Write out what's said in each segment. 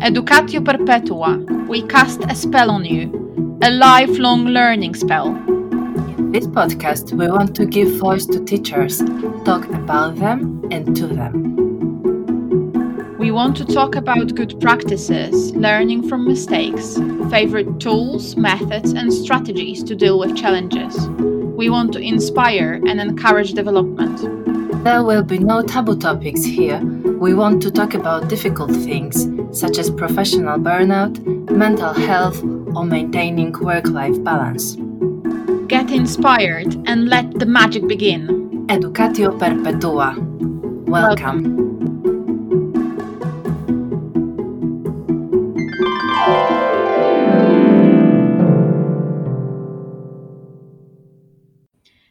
Educatio Perpetua, we cast a spell on you, a lifelong learning spell. In this podcast, we want to give voice to teachers, talk about them and to them. We want to talk about good practices, learning from mistakes, favorite tools, methods, and strategies to deal with challenges. We want to inspire and encourage development. There will be no taboo topics here. We want to talk about difficult things, such as professional burnout, mental health, or maintaining work life balance. Get inspired and let the magic begin. Educatio Perpetua. Welcome.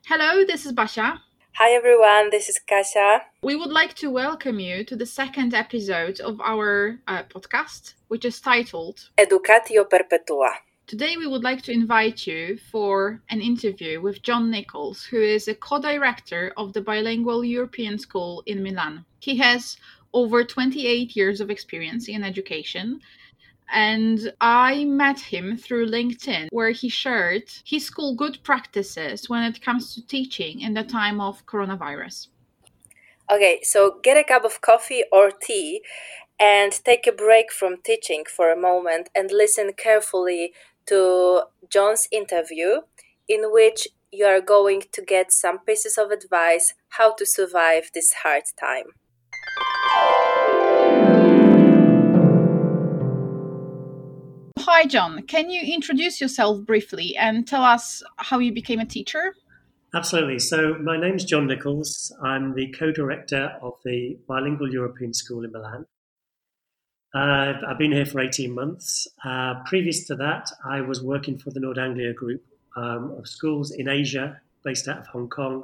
Hello, this is Basia. Hi everyone, this is Kasia. We would like to welcome you to the second episode of our uh, podcast, which is titled Educatio Perpetua. Today, we would like to invite you for an interview with John Nichols, who is a co director of the Bilingual European School in Milan. He has over 28 years of experience in education. And I met him through LinkedIn, where he shared his school good practices when it comes to teaching in the time of coronavirus. Okay, so get a cup of coffee or tea and take a break from teaching for a moment and listen carefully to John's interview, in which you are going to get some pieces of advice how to survive this hard time. Hi, John. Can you introduce yourself briefly and tell us how you became a teacher? Absolutely. So, my name is John Nichols. I'm the co director of the Bilingual European School in Milan. Uh, I've been here for 18 months. Uh, previous to that, I was working for the Nord Anglia Group um, of schools in Asia, based out of Hong Kong,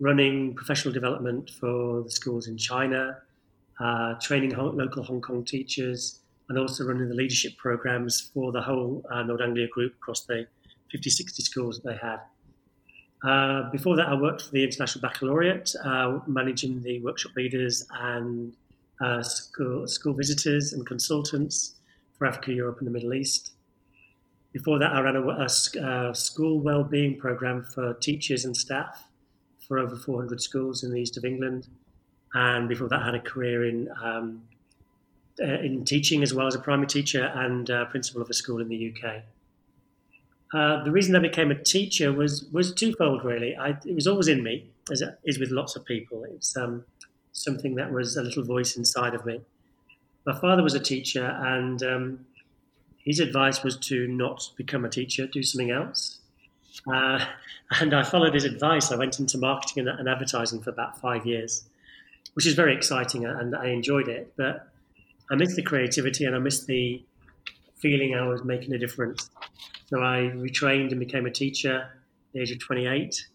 running professional development for the schools in China, uh, training ho- local Hong Kong teachers, and also running the leadership programs for the whole uh, Nord Anglia Group across the 50, 60 schools that they had. Uh, before that, I worked for the International Baccalaureate, uh, managing the workshop leaders and uh, school, school visitors and consultants for Africa, Europe, and the Middle East. Before that, I ran a, a, a school well-being program for teachers and staff for over 400 schools in the east of England. And before that, I had a career in um, uh, in teaching as well as a primary teacher and uh, principal of a school in the UK. Uh, the reason I became a teacher was was twofold, really. I, it was always in me, as it is with lots of people. It's um, something that was a little voice inside of me. My father was a teacher, and um, his advice was to not become a teacher, do something else. Uh, and I followed his advice. I went into marketing and, and advertising for about five years, which is very exciting, and I enjoyed it. But I missed the creativity and I missed the feeling I was making a difference. So I retrained and became a teacher at the age of 28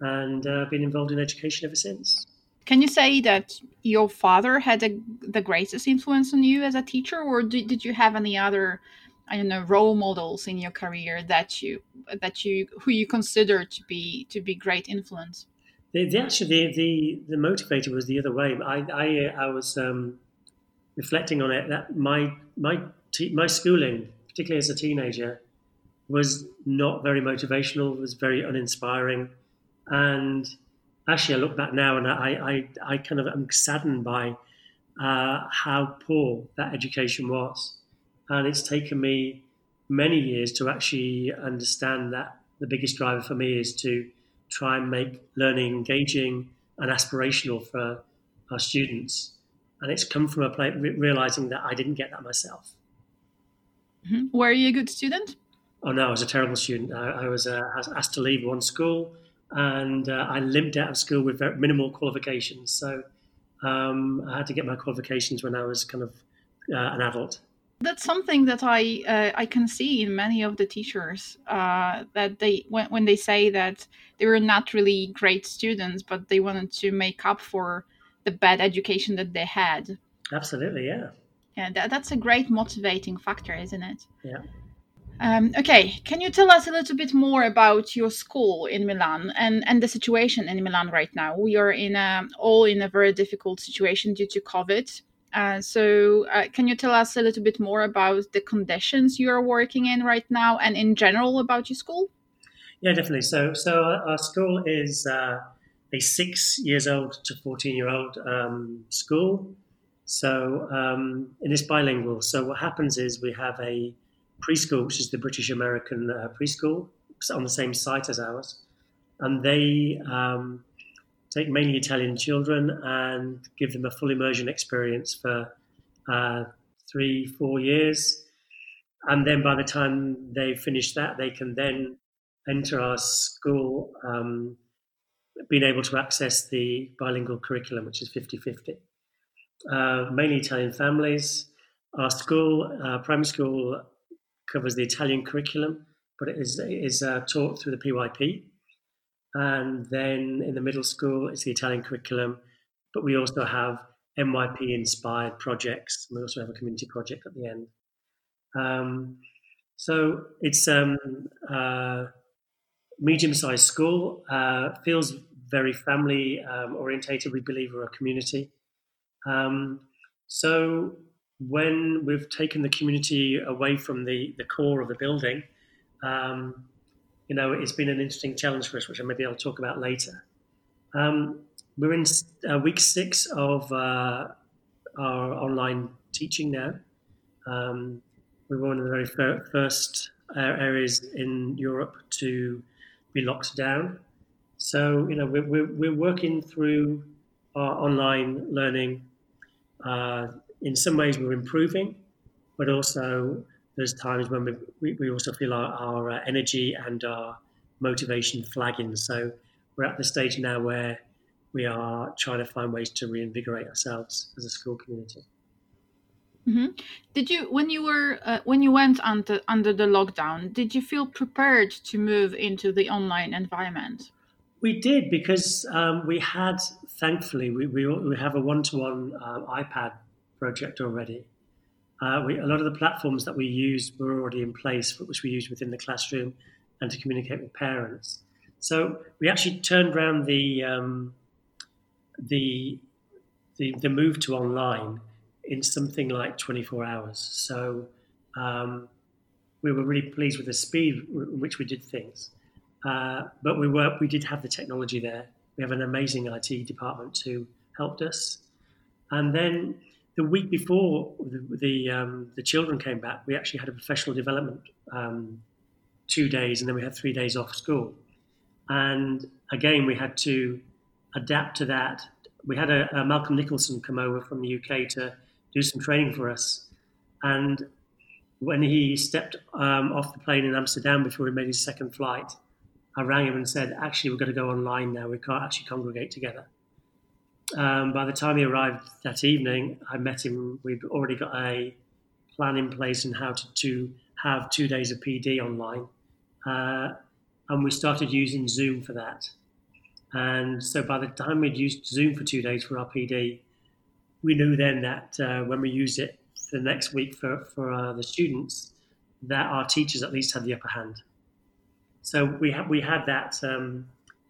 and uh, been involved in education ever since. Can you say that your father had a, the greatest influence on you as a teacher, or did, did you have any other, I don't know, role models in your career that you that you who you consider to be to be great influence? The, the actually the, the, the motivator was the other way. I I, I was um, reflecting on it that my my my schooling, particularly as a teenager, was not very motivational. Was very uninspiring, and actually, I look back now and I I, I kind of am saddened by uh, how poor that education was, and it's taken me many years to actually understand that the biggest driver for me is to try and make learning engaging and aspirational for our students and it's come from a place realizing that I didn't get that myself. Mm-hmm. Were you a good student? Oh no, I was a terrible student. I, I was uh, asked to leave one school, and uh, I limped out of school with very minimal qualifications. So um, I had to get my qualifications when I was kind of uh, an adult. That's something that I uh, I can see in many of the teachers uh, that they when, when they say that they were not really great students, but they wanted to make up for the bad education that they had. Absolutely, yeah. Yeah, that, that's a great motivating factor, isn't it? Yeah. Um, okay, can you tell us a little bit more about your school in Milan and, and the situation in Milan right now? We are in a, all in a very difficult situation due to COVID. Uh, so, uh, can you tell us a little bit more about the conditions you are working in right now, and in general about your school? Yeah, definitely. So, so our, our school is uh, a six years old to fourteen year old um, school. So, um, and it's bilingual. So, what happens is we have a preschool, which is the British American uh, preschool, on the same site as ours, and they um, take mainly Italian children and give them a full immersion experience for uh, three, four years. And then by the time they finish that, they can then enter our school, um, being able to access the bilingual curriculum, which is 50 50. Uh, mainly Italian families. Our school, uh, primary school, covers the Italian curriculum, but it is, it is uh, taught through the PYP. And then in the middle school, it's the Italian curriculum, but we also have MYP inspired projects. We also have a community project at the end. Um, so it's um, uh, medium-sized school. Uh, feels very family um, orientated. We believe we're a community. Um, so when we've taken the community away from the, the core of the building, um, you know, it's been an interesting challenge for us, which I maybe I'll talk about later. Um, we're in uh, week six of uh, our online teaching now. Um, we were one of the very fir- first areas in Europe to be locked down. So, you know, we're, we're, we're working through our online learning. Uh, in some ways, we're improving, but also there's times when we, we, also feel our, our uh, energy and our motivation flagging. So we're at the stage now where we are trying to find ways to reinvigorate ourselves as a school community. Mm-hmm. Did you, when you were, uh, when you went under under the lockdown, did you feel prepared to move into the online environment? We did because um, we had, thankfully, we, we, we have a one to one iPad project already. Uh, we, a lot of the platforms that we used were already in place, which we used within the classroom and to communicate with parents. So we actually turned around the um, the, the, the move to online in something like 24 hours. So um, we were really pleased with the speed in which we did things. Uh, but we were we did have the technology there. We have an amazing IT department who helped us, and then the week before the the, um, the, children came back, we actually had a professional development um, two days, and then we had three days off school. And again, we had to adapt to that. We had a, a Malcolm Nicholson come over from the UK to do some training for us, and when he stepped um, off the plane in Amsterdam before he made his second flight, I rang him and said, "Actually, we're going to go online now. We can't actually congregate together." um, by the time he arrived that evening, I met him. We'd already got a plan in place on how to, to have two days of PD online. Uh, and we started using Zoom for that. And so by the time we'd used Zoom for two days for our PD, we knew then that uh, when we used it the next week for, for uh, the students, that our teachers at least had the upper hand. So we, ha- we had that um,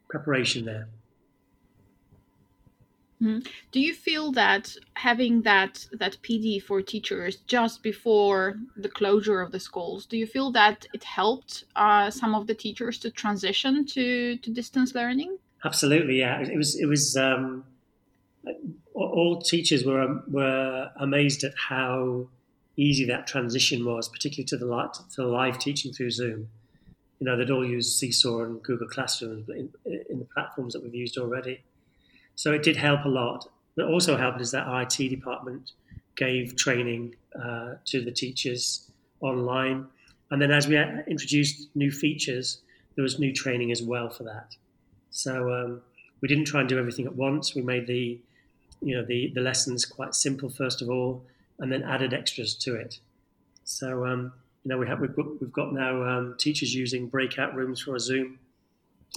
preparation there. Mm-hmm. Do you feel that having that that PD for teachers just before the closure of the schools, do you feel that it helped uh, some of the teachers to transition to, to distance learning? Absolutely, yeah. It was it was um, all teachers were um, were amazed at how easy that transition was, particularly to the to the live teaching through Zoom. You know, they'd all use Seesaw and Google Classroom in, in the platforms that we've used already so it did help a lot. What also helped is that our IT department gave training uh, to the teachers online. And then as we introduced new features, there was new training as well for that. So um, we didn't try and do everything at once. We made the, you know, the, the lessons quite simple first of all, and then added extras to it. So um, you know, we have we've got, we've got now um, teachers using breakout rooms for a Zoom.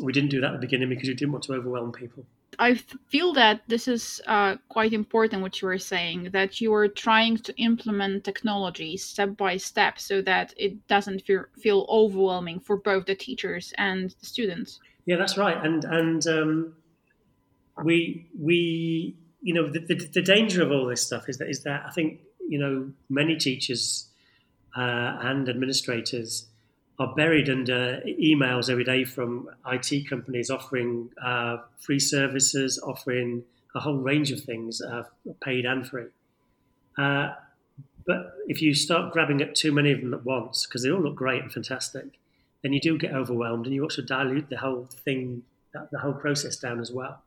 We didn't do that at the beginning because we didn't want to overwhelm people. I feel that this is uh, quite important what you were saying that you are trying to implement technology step by step so that it doesn't feel, feel overwhelming for both the teachers and the students. Yeah, that's right. And and um, we we you know, the, the, the, danger of all this stuff is that is that I think you know many teachers uh, and administrators are buried under emails every day from IT companies offering uh, free services, offering a whole range of things, uh, paid and free. Uh, but if you start grabbing at too many of them at once, because they all look great and fantastic, then you do get overwhelmed, and you also dilute the whole thing, the whole process down as well.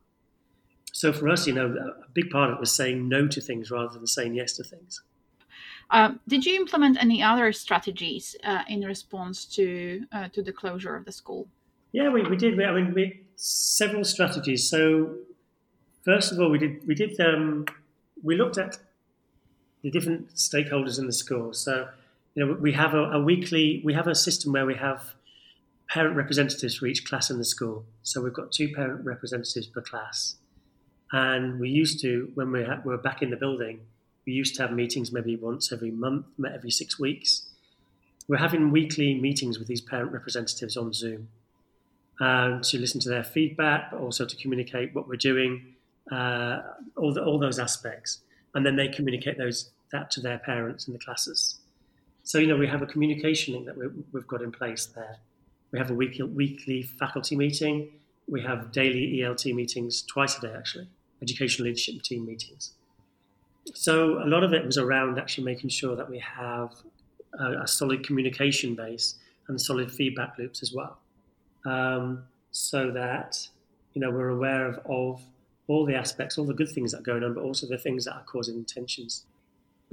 So for us, you know, a big part of it was saying no to things rather than saying yes to things. Um, did you implement any other strategies uh, in response to uh, to the closure of the school? Yeah, we, we did. We, I mean, we several strategies. So first of all, we did we did um, we looked at the different stakeholders in the school. So you know, we have a, a weekly we have a system where we have parent representatives for each class in the school. So we've got two parent representatives per class, and we used to when we were back in the building we used to have meetings maybe once every month, every six weeks. We're having weekly meetings with these parent representatives on Zoom um, to listen to their feedback, but also to communicate what we're doing, uh, all, the, all those aspects. And then they communicate those that to their parents in the classes. So, you know, we have a communication link that we have got in place there. We have a weekly, weekly faculty meeting. We have daily ELT meetings twice a day, actually, educational leadership team meetings. So a lot of it was around actually making sure that we have a, a solid communication base and solid feedback loops as well, um, so that you know we're aware of, of all the aspects, all the good things that are going on, but also the things that are causing tensions.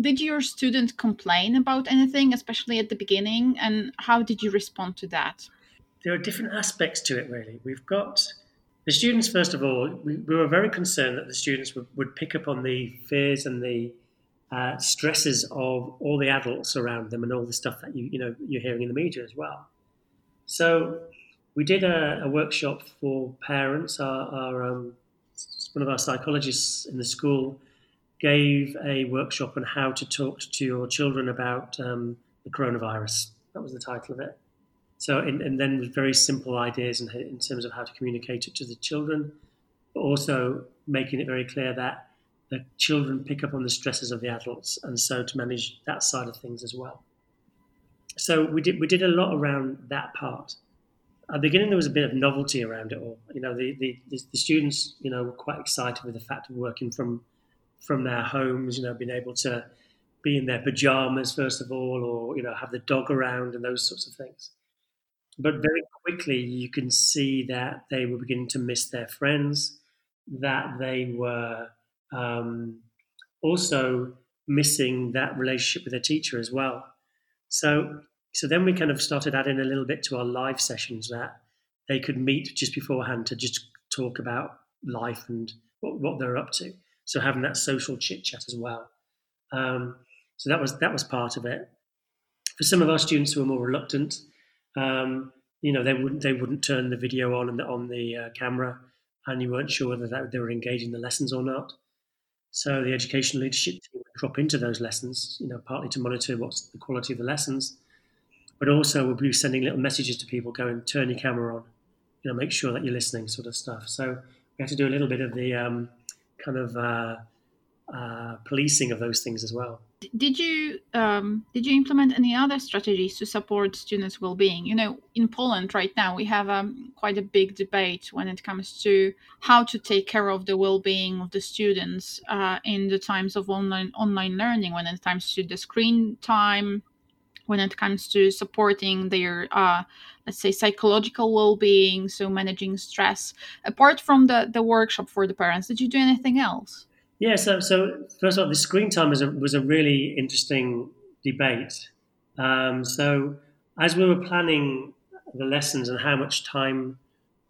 Did your student complain about anything, especially at the beginning, and how did you respond to that? There are different aspects to it, really. We've got the students, first of all, we, we were very concerned that the students would, would pick up on the fears and the uh, stresses of all the adults around them and all the stuff that you you know you're hearing in the media as well. So we did a, a workshop for parents. Our, our um, one of our psychologists in the school gave a workshop on how to talk to your children about um, the coronavirus. That was the title of it. So, and, and then with very simple ideas in, in terms of how to communicate it to the children, but also making it very clear that the children pick up on the stresses of the adults, and so to manage that side of things as well. So we did we did a lot around that part. At the beginning, there was a bit of novelty around it all. You know, the, the, the students, you know, were quite excited with the fact of working from from their homes. You know, being able to be in their pajamas first of all, or you know, have the dog around and those sorts of things. But very quickly, you can see that they were beginning to miss their friends, that they were um, also missing that relationship with their teacher as well. So, so then we kind of started adding a little bit to our live sessions that they could meet just beforehand to just talk about life and what, what they're up to. So having that social chit chat as well. Um, so that was that was part of it. For some of our students who were more reluctant, um, you know, they wouldn't they wouldn't turn the video on the, on the uh, camera, and you weren't sure whether that, they were engaging the lessons or not. So the education leadership team would drop into those lessons, you know, partly to monitor what's the quality of the lessons, but also we'll be sending little messages to people going, turn your camera on, you know, make sure that you're listening, sort of stuff. So we have to do a little bit of the um, kind of uh, uh, policing of those things as well. Did you um, did you implement any other strategies to support students' well-being? You know, in Poland right now we have um, quite a big debate when it comes to how to take care of the well-being of the students uh, in the times of online online learning. When it comes to the screen time, when it comes to supporting their uh, let's say psychological well-being, so managing stress. Apart from the the workshop for the parents, did you do anything else? Yeah, so, so first of all, the screen time was a, was a really interesting debate. Um, so as we were planning the lessons and how much time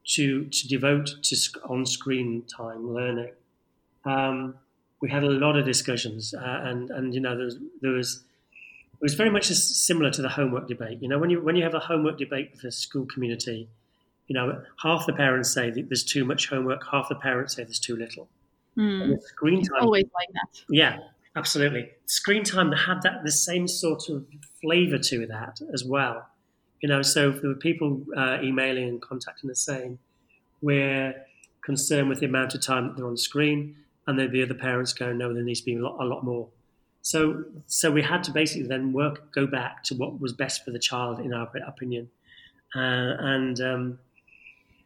to to devote to on-screen time learning, um, we had a lot of discussions, uh, and and you know there was, there was it was very much similar to the homework debate. You know, when you when you have a homework debate with the school community, you know, half the parents say that there's too much homework, half the parents say there's too little. Mm. screen time. It's always like that. Yeah, absolutely. Screen time had that the same sort of flavour to that as well. You know, so there were people uh, emailing and contacting us saying we're concerned with the amount of time that they're on screen. and then the other parents going, no, there needs to be a lot, a lot more. So, so we had to basically then work, go back to what was best for the child, in our opinion, uh, and um,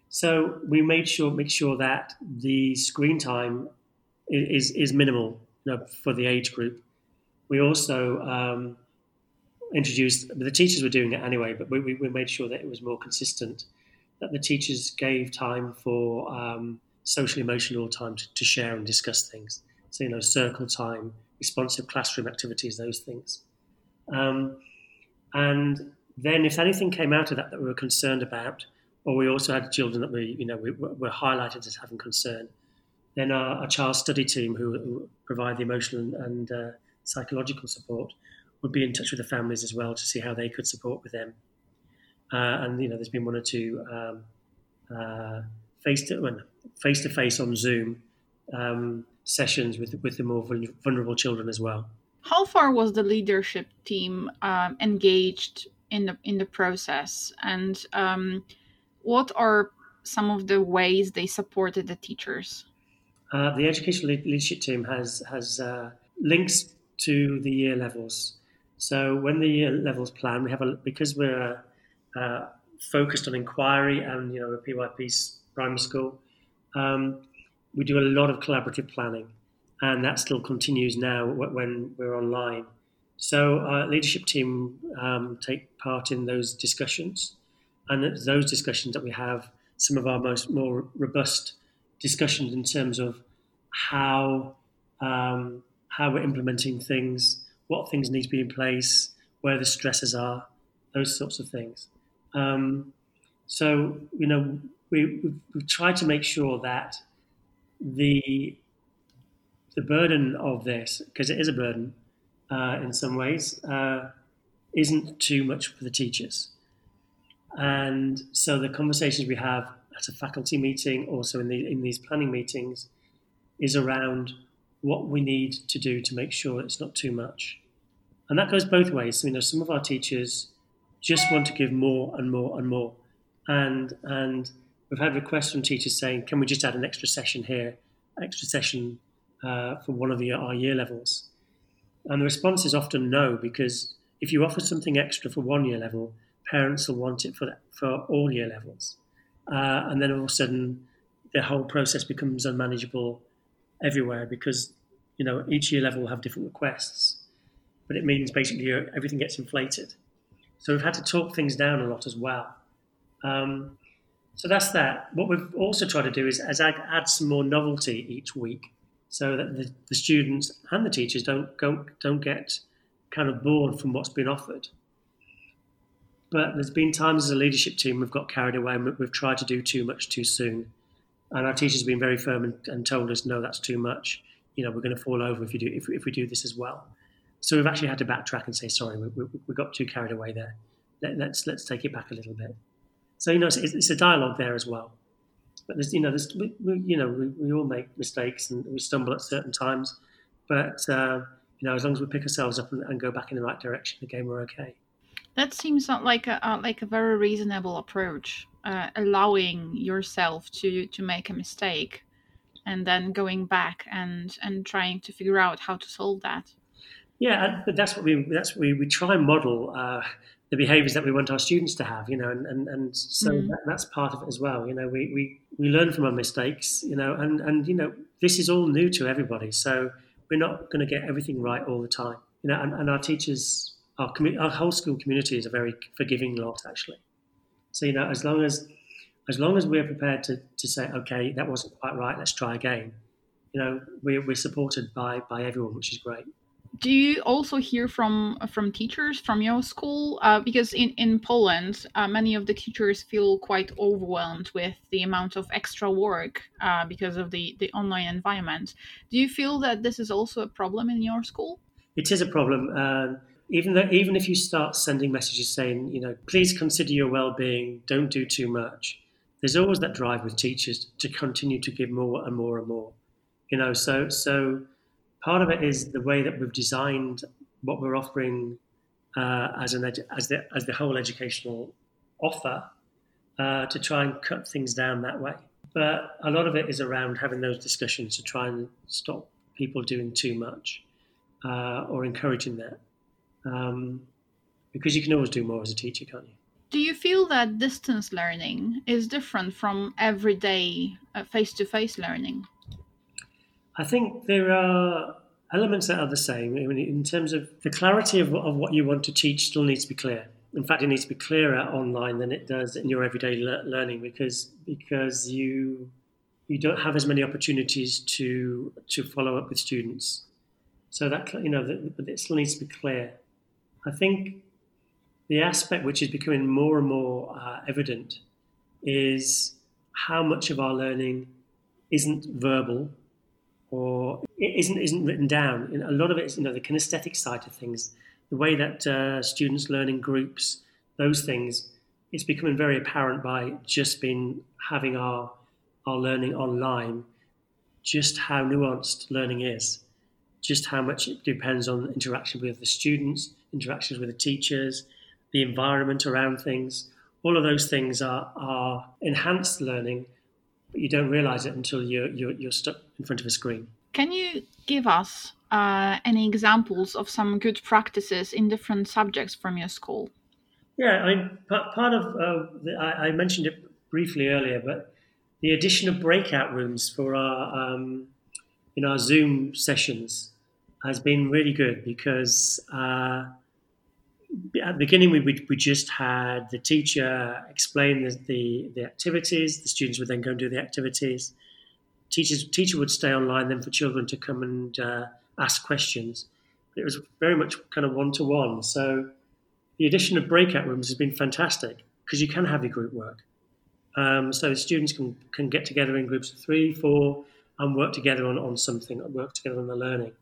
so we made sure make sure that the screen time is is minimal you know, for the age group. We also um, introduced the teachers were doing it anyway, but we, we made sure that it was more consistent. That the teachers gave time for um, social emotional time to, to, share and discuss things. So you know, circle time, responsive classroom activities, those things. Um, and then, if anything came out of that that we were concerned about, or we also had children that we, you know, we, were highlighted as having concern, then our, our child study team, who, provide the emotional and uh, psychological support, would be in touch with the families as well to see how they could support with them. Uh, and you know, there's been one or two um, uh, face to face to face on Zoom um, sessions with with the more vulnerable children as well. How far was the leadership team um, engaged in the in the process, and um, what are some of the ways they supported the teachers? Uh, the educational leadership team has has uh, links to the year levels. So when the year levels plan, we have a because we're uh, focused on inquiry and you know a PYP primary school, um, we do a lot of collaborative planning, and that still continues now when we're online. So our leadership team um, take part in those discussions, and it's those discussions that we have some of our most more robust discussions in terms of how um, how we're implementing things, what things need to be in place, where the stresses are, those sorts of things. Um, so you know, we we've, we've tried to make sure that the the burden of this, because it is a burden uh, in some ways, uh, isn't too much for the teachers. And so the conversations we have at a faculty meeting, also in the in these planning meetings, is around what we need to do to make sure it's not too much. And that goes both ways. You know, some of our teachers just want to give more and more and more. And and we've had requests from teachers saying, can we just add an extra session here, extra session uh, for one of the, our year levels? And the response is often no, because if you offer something extra for one year level, parents will want it for, for all year levels. Uh, and then all of a sudden, the whole process becomes unmanageable everywhere because you know each year level will have different requests, but it means basically everything gets inflated. So we've had to talk things down a lot as well. Um, so that's that. What we've also tried to do is, as I add some more novelty each week, so that the, the students and the teachers don't, don't don't get kind of bored from what's been offered. But there's been times as a leadership team we've got carried away and we've tried to do too much too soon. And our teachers have been very firm and, and told us, no, that's too much. You know, we're going to fall over if you do if, if we do this as well. So we've actually had to backtrack and say, sorry, we, we, we got too carried away there. Let, us let's, let's take it back a little bit. So you know, it's, it's a dialogue there as well. But there's you know, there's, we, we, you know, we, we all make mistakes and we stumble at certain times. But uh, you know, as long as we pick ourselves up and, and go back in the right direction, again, we're okay. That seems like a like a very reasonable approach, uh, allowing yourself to to make a mistake, and then going back and and trying to figure out how to solve that. Yeah, but that's what we that's what we, we try and model uh, the behaviours that we want our students to have, you know, and and, and so mm. that, that's part of it as well. You know, we, we we learn from our mistakes, you know, and and you know this is all new to everybody, so we're not going to get everything right all the time, you know, and, and our teachers our, commu- our whole school community is a very forgiving lot, actually. So you know, as long as as long as we're prepared to, to say, okay, that wasn't quite right, let's try again. You know, we're, we're supported by by everyone, which is great. Do you also hear from from teachers from your school? Uh, because in in Poland, uh, many of the teachers feel quite overwhelmed with the amount of extra work uh, because of the the online environment. Do you feel that this is also a problem in your school? It is a problem. Even though even if you start sending messages saying, you know, please consider your well-being, don't do too much. There's always that drive with teachers to continue to give more and more and more. You know, so so part of it is the way that we've designed what we're offering uh, as an edu- as the as the whole educational offer uh, to try and cut things down that way. But a lot of it is around having those discussions to try and stop people doing too much uh, or encouraging that. Um, because you can always do more as a teacher, can't you? Do you feel that distance learning is different from everyday face to face learning? I think there are elements that are the same. I mean, in terms of the clarity of, of what you want to teach, still needs to be clear. In fact, it needs to be clearer online than it does in your everyday le- learning because because you you don't have as many opportunities to to follow up with students. So that you know, that it still needs to be clear. I think the aspect which is becoming more and more uh, evident is how much of our learning isn't verbal or isn't isn't written down. And a lot of it is you know the kinesthetic side of things, the way that uh, students learn in groups, those things. It's becoming very apparent by just being having our our learning online, just how nuanced learning is, just how much it depends on interaction with the students, interactions with the teachers, the environment around things. All of those things are, are enhanced learning, but you don't realize it until you're, you're, you're stuck in front of a screen. Can you give us uh, any examples of some good practices in different subjects from your school? Yeah, I mean, part, part of uh, the, I, I, mentioned it briefly earlier, but the addition of breakout rooms for our um, in our Zoom sessions has been really good because uh, at the beginning, we, we, we just had the teacher explain the, the, the, activities. The students would then go and do the activities. Teachers, teacher would stay online then for children to come and uh, ask questions. It was very much kind of one to one. So the addition of breakout rooms has been fantastic because you can have your group work. Um, so students can, can get together in groups of three, four, and work together on, on something, work together on the learning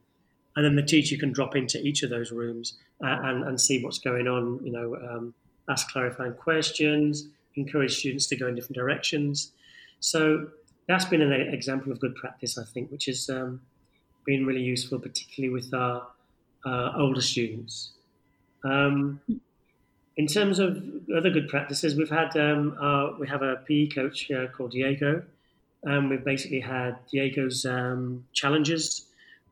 and then the teacher can drop into each of those rooms uh, and, and see what's going on. You know, um, ask clarifying questions, encourage students to go in different directions. So that's been an example of good practice, I think, which has um, been really useful, particularly with our uh, older students. Um, in terms of other good practices, we've had um, our, we have a PE coach uh, called Diego. and we've basically had Diego's um, challenges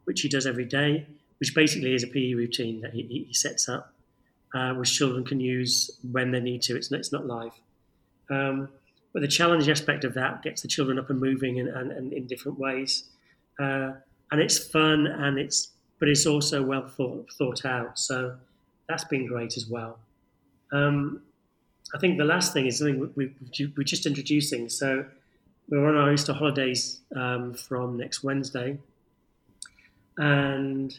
which he does every day, which basically is a PE routine that he, he sets up, uh, which children can use when they need to. It's not, it's not live. Um, but the challenge aspect of that gets the children up and moving and, and, and in different ways. Uh, and it's fun and it's but it's also well thought thought out. So that's been great as well. Um, I think the last thing is something we, we're just introducing. So we're on our Easter holidays um, from next Wednesday, and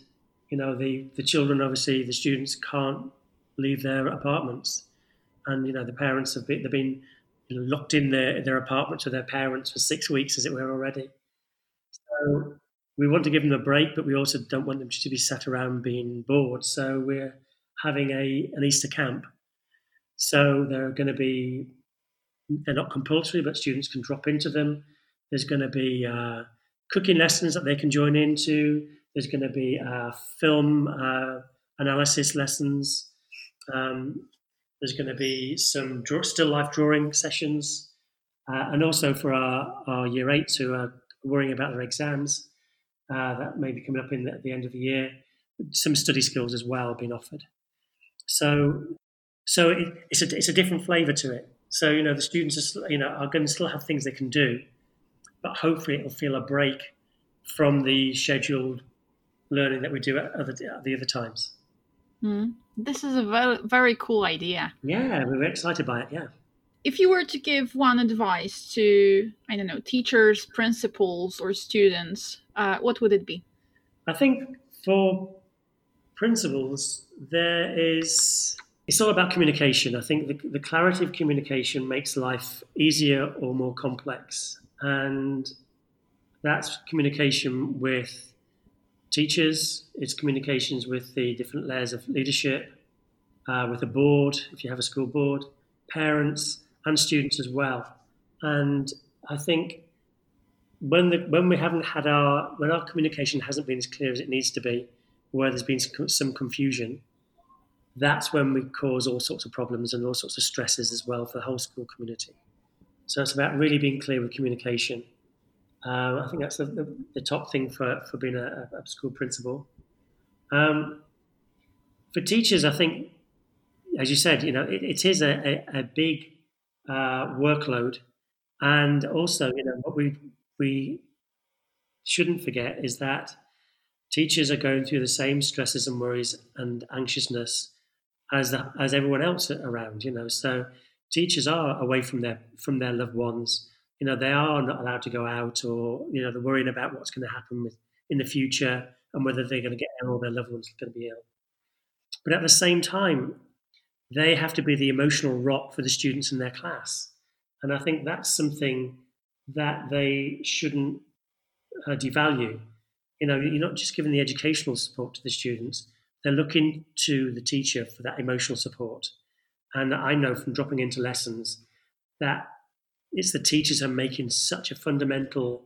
you know the the children obviously the students can't leave their apartments, and you know the parents have been they've been you know, locked in their their apartments with their parents for six weeks as it were already. So we want to give them a break, but we also don't want them to be sat around being bored. So we're having a an Easter camp. So they're going to be they're not compulsory, but students can drop into them. There's going to be uh, cooking lessons that they can join into. There's going to be uh, film uh, analysis lessons. Um, there's going to be some draw- still life drawing sessions. Uh, and also for our, our year eights who are worrying about their exams, uh, that may be coming up in the, at the end of the year. Some study skills as well being offered. So, so it, it's a it's a different flavour to it. So you know the students are you know are going to still have things they can do, but hopefully it'll feel a break from the scheduled learning that we do at, other, at the other times. Mm. This is a very, very cool idea. Yeah, we're very excited by it. Yeah. If you were to give one advice to, I don't know, teachers, principals, or students, uh, what would it be? I think for principals, there is it's all about communication. I think the, the, clarity of communication makes life easier or more complex. And that's communication with teachers, it's communications with the different layers of leadership, uh, with the board, if you have a school board, parents, and students as well. And I think when the, when we haven't had our when our communication hasn't been as clear as it needs to be, where there's been some confusion, that's when we cause all sorts of problems and all sorts of stresses as well for the whole school community. So it's about really being clear with communication. Um, I think that's the, the, the, top thing for, for being a, a school principal. Um, for teachers, I think, as you said, you know, it, it is a, a, a big uh, workload, and also, you know, what we we shouldn't forget is that teachers are going through the same stresses and worries and anxiousness as the, as everyone else around. You know, so teachers are away from their from their loved ones. You know, they are not allowed to go out, or you know, they're worrying about what's going to happen with, in the future and whether they're going to get ill or their loved ones are going to be ill. But at the same time, they have to be the emotional rock for the students in their class, and I think that's something that they shouldn't uh, devalue. You know, you're not just giving the educational support to the students; they're looking to the teacher for that emotional support. And I know from dropping into lessons that it's the teachers are making such a fundamental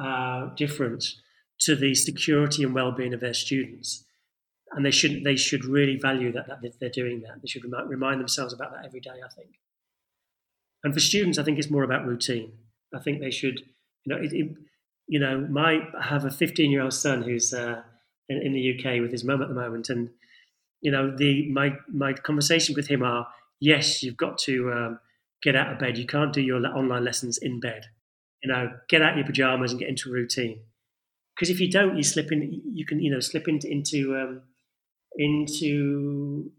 uh, difference to the security and well-being of their students, and they should they should really value that that they're doing that. They should remind, remind themselves about that every day. I think. And for students, I think it's more about routine. I think they should, you know, it, it, you know, my I have a 15 year old son who's uh, in, in, the UK with his mum at the moment, and you know, the my my conversations with him are yes, you've got to um, get out of bed. You can't do your online lessons in bed. You know, get out your pajamas and get into a routine. Because if you don't, you slip in. You can, you know, slip into into um, into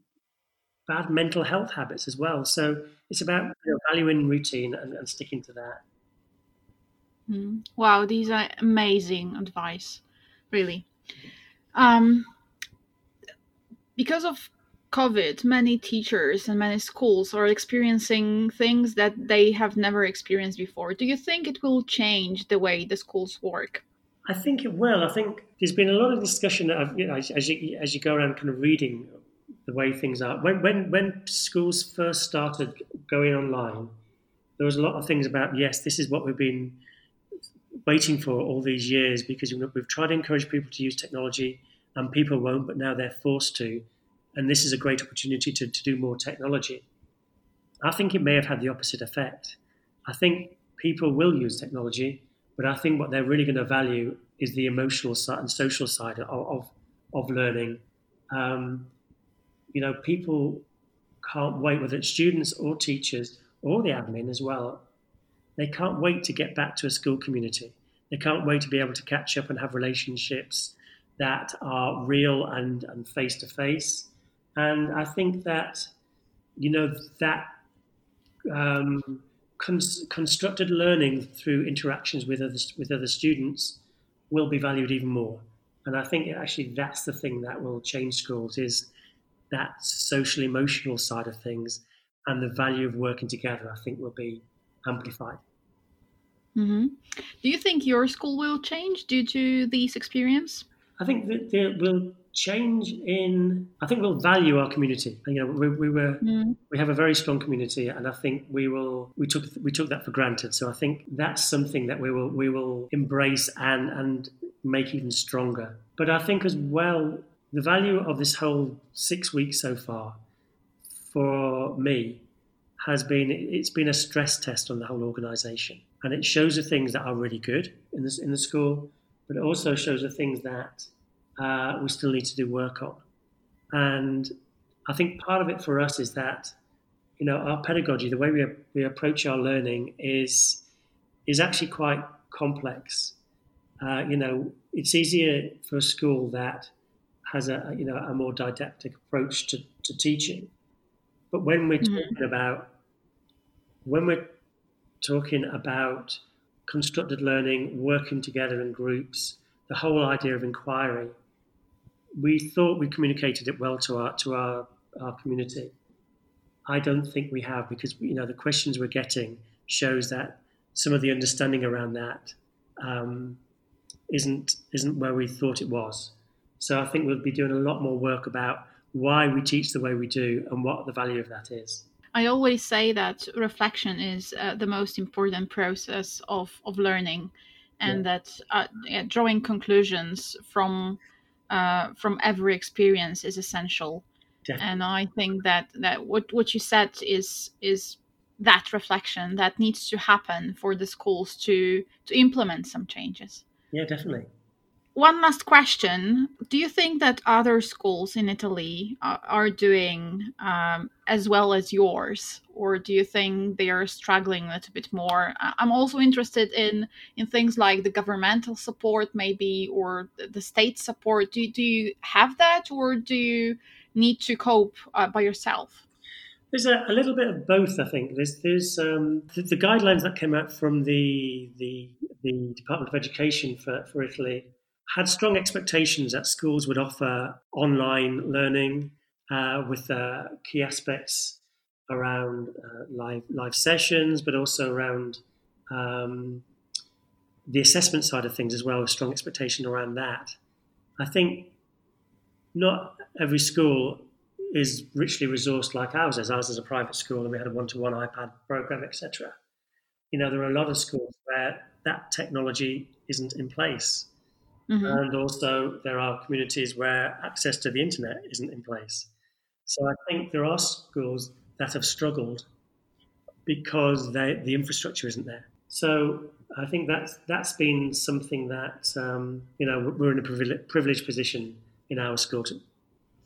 bad mental health habits as well. So it's about you know, valuing routine and, and, sticking to that. Mm. Wow, these are amazing advice, really. Um, because of COVID, many teachers and many schools are experiencing things that they have never experienced before. Do you think it will change the way the schools work? I think it will. I think there's been a lot of discussion you know, as, you as you go around kind of reading the way things are. When when when schools first started going online, there was a lot of things about yes, this is what we've been waiting for all these years because we've tried to encourage people to use technology and people won't, but now they're forced to and this is a great opportunity to, to do more technology. I think it may have had the opposite effect. I think people will use technology, but I think what they're really going to value is the emotional side and social side of, of, of learning. Um, you know, people can't wait, whether it's students or teachers or the admin as well, they can't wait to get back to a school community. They can't wait to be able to catch up and have relationships that are real and face to face. And I think that, you know, that um, constructed learning through interactions with other, with other students will be valued even more. And I think actually that's the thing that will change schools is that social emotional side of things and the value of working together, I think will be amplified. Mm-hmm. Do you think your school will change due to these experience? I think that there will change in i think we'll value our community. You know we, we were mm. we have a very strong community and i think we will we took we took that for granted. So i think that's something that we will we will embrace and and make even stronger. But i think as well the value of this whole six weeks so far for me has been it's been a stress test on the whole organization. And it shows the things that are really good in this in the school but it also shows the things that uh, we still need to do work on. And I think part of it for us is that, you know, our pedagogy, the way we, we approach our learning is, is actually quite complex. Uh, you know, it's easier for a school that has a, you know, a more didactic approach to, to teaching. But when we're mm-hmm. talking about, when we're talking about constructed learning, working together in groups, the whole idea of inquiry, we thought we communicated it well to our to our, our community. I don't think we have because you know the questions we're getting shows that some of the understanding around that um, not isn't where we thought it was. So I think we'll be doing a lot more work about why we teach the way we do and what the value of that is. I always say that reflection is uh, the most important process of, of learning, and yeah. that uh, yeah, drawing conclusions from uh, from every experience is essential. Definitely. And I think that that what what you said is is that reflection that needs to happen for the schools to to implement some changes. Yeah, definitely. One last question: Do you think that other schools in Italy are, are doing um, as well as yours, or do you think they are struggling a little bit more? I'm also interested in in things like the governmental support, maybe, or the state support. Do do you have that, or do you need to cope uh, by yourself? There's a, a, little bit of both, I think. There's, there's um, the, the, guidelines that came out from the, the, the Department of Education for, for Italy had strong expectations that schools would offer online learning uh, with uh, key aspects around uh, live live sessions, but also around um, the assessment side of things as well. A strong expectation around that. I think not every school is richly resourced like ours is. Ours is a private school, and we had a one-to-one iPad program, etc. You know, there are a lot of schools where that technology isn't in place, mm-hmm. and also there are communities where access to the internet isn't in place. So I think there are schools that have struggled because they, the infrastructure isn't there. So I think that's that's been something that um, you know we're in a privileged position in our school to,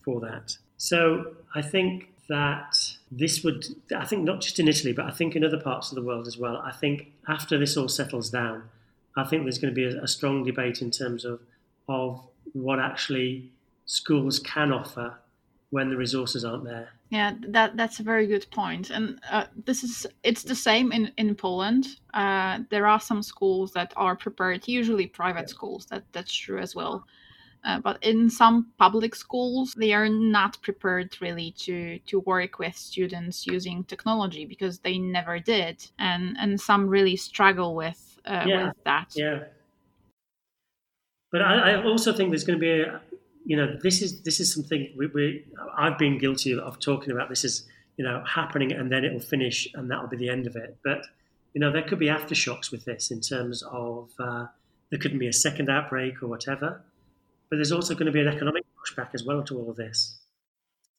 for that. So I think that this would, I think not just in Italy, but I think in other parts of the world as well. I think after this all settles down, I think there's going to be a, a strong debate in terms of of what actually schools can offer when the resources aren't there. Yeah, that that's a very good point, and uh, this is it's the same in in Poland. Uh, there are some schools that are prepared, usually private schools. That that's true as well. Uh, but in some public schools, they are not prepared really to to work with students using technology because they never did, and and some really struggle with uh, yeah. with that. Yeah. But I, I, also think there's going to be a, you know, this is this is something we, we I've been guilty of talking about. This is you know happening, and then it will finish, and that will be the end of it. But you know, there could be aftershocks with this in terms of uh, there couldn't be a second outbreak or whatever but there's also going to be an economic pushback as well to all of this.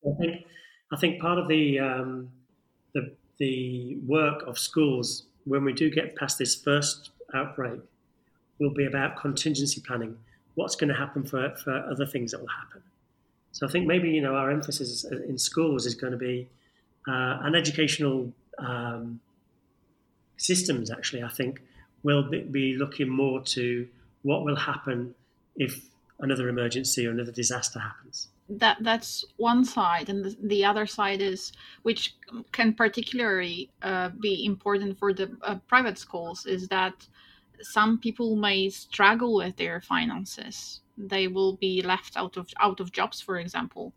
I think I think part of the um, the the work of schools when we do get past this first outbreak will be about contingency planning. What's going to happen for, for other things that will happen? So I think maybe you know our emphasis in schools is going to be uh, an educational um, systems. Actually, I think will be looking more to what will happen if another emergency or another disaster happens that that's one side and the, the other side is which can particularly uh, be important for the uh, private schools is that some people may struggle with their finances. They will be left out of out of jobs for example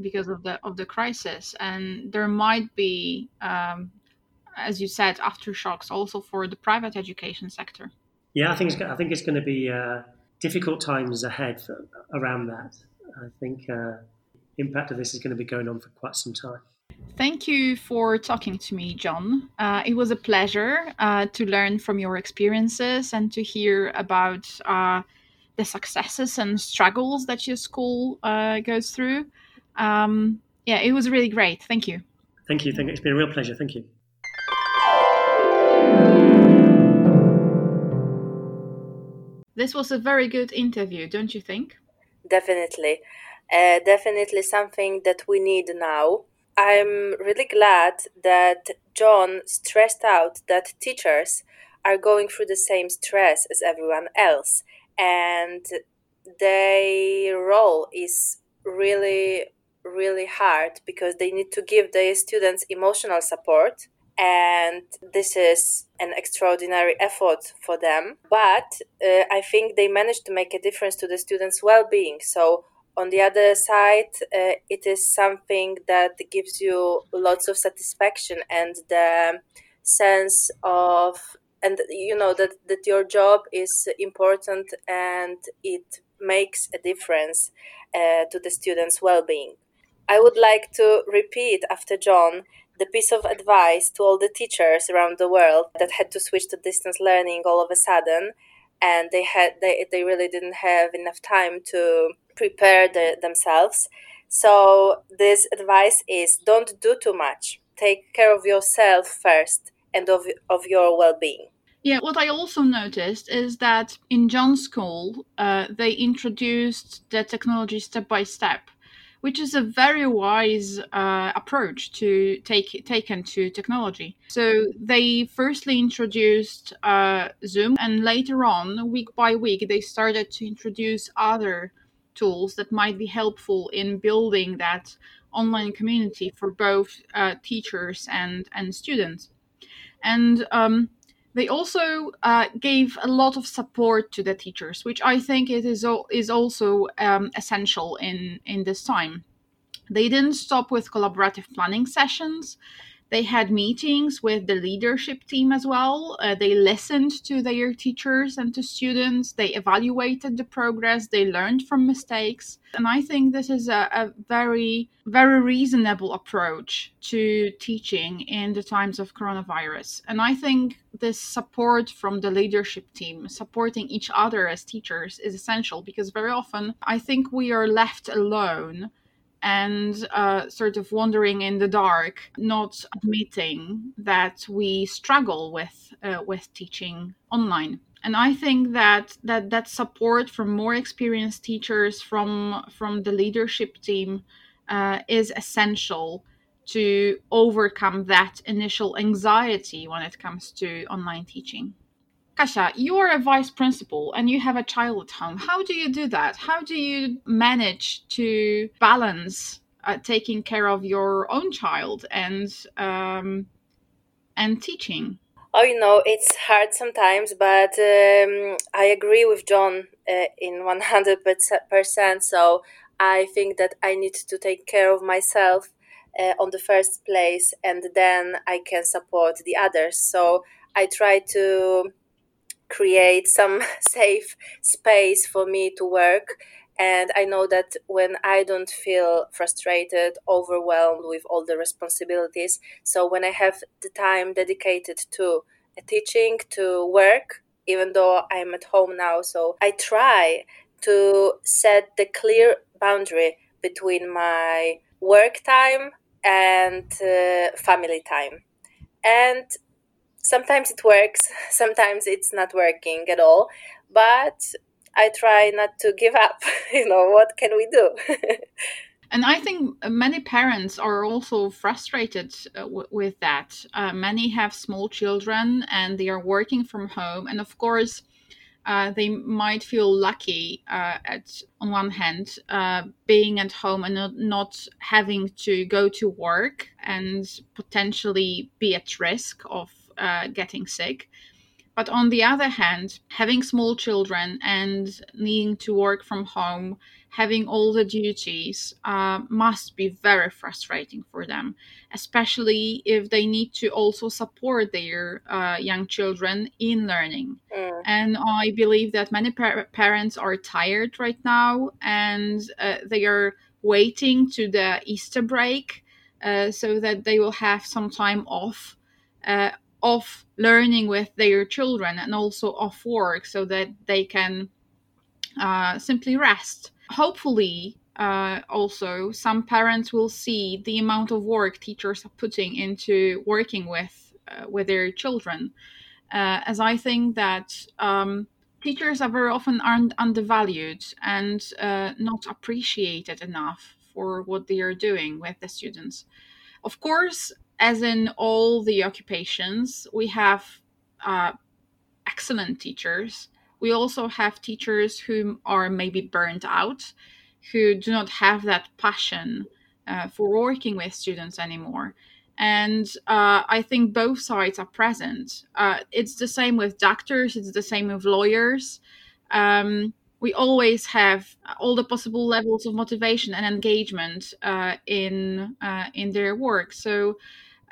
because of the of the crisis. And there might be um, as you said aftershocks also for the private education sector. Yeah i think it's, i think it's going to be uh difficult times ahead for, around that. I think uh, impact of this is going to be going on for quite some time. Thank you for talking to me, John. Uh, it was a pleasure uh, to learn from your experiences and to hear about uh, the successes and struggles that your school uh, goes through. Um, yeah, it was really great. Thank you. Thank you. Thank you. It's been a real pleasure. Thank you. This was a very good interview, don't you think? Definitely. Uh, definitely something that we need now. I'm really glad that John stressed out that teachers are going through the same stress as everyone else, and their role is really, really hard because they need to give their students emotional support and this is an extraordinary effort for them. But uh, i think they managed to make a difference to the students well-being. So on the other side uh, it is something that gives you lots of satisfaction and the sense of and you know that, that your job is important and it makes a difference uh, to the students well-being. I would like to repeat after john the piece of advice to all the teachers around the world that had to switch to distance learning all of a sudden and they had they, they really didn't have enough time to prepare the, themselves. So this advice is don't do too much. Take care of yourself first and of, of your well being. Yeah, what I also noticed is that in John's school, uh, they introduced the technology step by step, which is a very wise uh, approach to take taken to technology. So they firstly introduced uh, Zoom, and later on, week by week, they started to introduce other tools that might be helpful in building that online community for both uh, teachers and and students. And um, they also uh, gave a lot of support to the teachers, which I think it is is also um, essential in in this time. They didn't stop with collaborative planning sessions. They had meetings with the leadership team as well. Uh, they listened to their teachers and to students. They evaluated the progress. They learned from mistakes. And I think this is a, a very, very reasonable approach to teaching in the times of coronavirus. And I think this support from the leadership team, supporting each other as teachers, is essential because very often I think we are left alone and uh, sort of wandering in the dark, not admitting that we struggle with uh, with teaching online. And I think that that that support from more experienced teachers from from the leadership team uh, is essential to overcome that initial anxiety when it comes to online teaching. Kasia, you are a vice principal and you have a child at home. How do you do that? How do you manage to balance uh, taking care of your own child and um, and teaching? Oh, you know, it's hard sometimes, but um, I agree with John uh, in 100%. So I think that I need to take care of myself uh, on the first place and then I can support the others. So I try to create some safe space for me to work. And i know that when i don't feel frustrated overwhelmed with all the responsibilities so when i have the time dedicated to teaching to work even though i'm at home now so i try to set the clear boundary between my work time and uh, family time. And sometimes it works sometimes it's not working at all but i try not to give up you know what can we do? And i think many parents are also frustrated uh, w- with that. Uh, many have small children and they are working from home and of course uh, they might feel lucky uh, at on one hand uh, being at home and not, not having to go to work and potentially be at risk of uh, getting sick. But on the other hand, having small children and needing to work from home, having all the duties, uh, must be very frustrating for them, especially if they need to also support their uh, young children in learning. Mm. And I believe that many par- parents are tired right now and uh, they are waiting to the Easter break uh, so that they will have some time off. Of learning with their children and also off work so that they can uh, simply rest. Hopefully, uh, also, some parents will see the amount of work teachers are putting into working with uh, with their children, uh, as I think that um, teachers are very often un- undervalued and uh, not appreciated enough for what they are doing with the students. Of course, as in all the occupations, we have uh, excellent teachers. We also have teachers who are maybe burnt out, who do not have that passion uh, for working with students anymore. And uh, I think both sides are present. Uh, it's the same with doctors, it's the same with lawyers. Um, we always have all the possible levels of motivation and engagement uh, in uh, in their work. So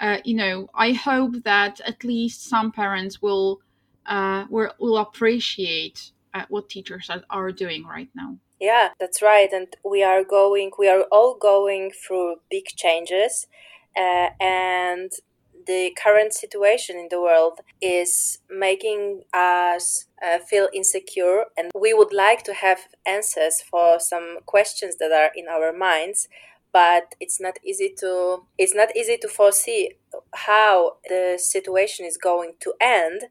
uh, you know, I hope that at least some parents will uh, will, will appreciate uh, what teachers are, are doing right now. Yeah, that's right. And we are going, we are all going through big changes. Uh, and the current situation in the world is making us uh, feel insecure. And we would like to have answers for some questions that are in our minds but it's not easy to it's not easy to foresee how the situation is going to end.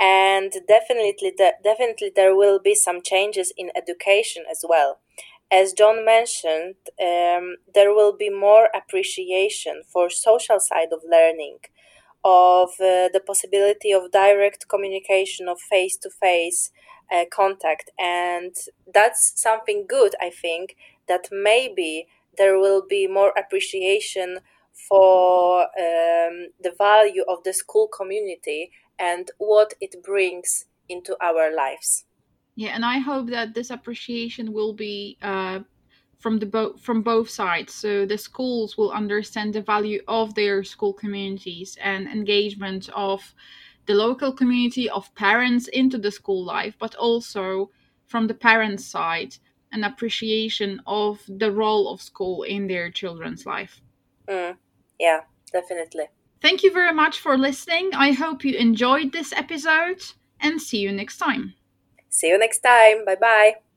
And definitely definitely there will be some changes in education as well. As john mentioned um, there will be more appreciation for social side of learning of uh, the possibility of direct communication of face to face contact. And that's something good i think that maybe there will be more appreciation for um, the value of the school community and what it brings into our lives. Yeah, and I hope that this appreciation will be uh, from the bo- from both sides. So the schools will understand the value of their school communities and engagement of the local community of parents into the school life, but also from the parents' side an appreciation of the role of school in their children's life. Mm, yeah, definitely. Thank you very much for listening. I hope you enjoyed this episode and see you next time. See you next time. Bye bye.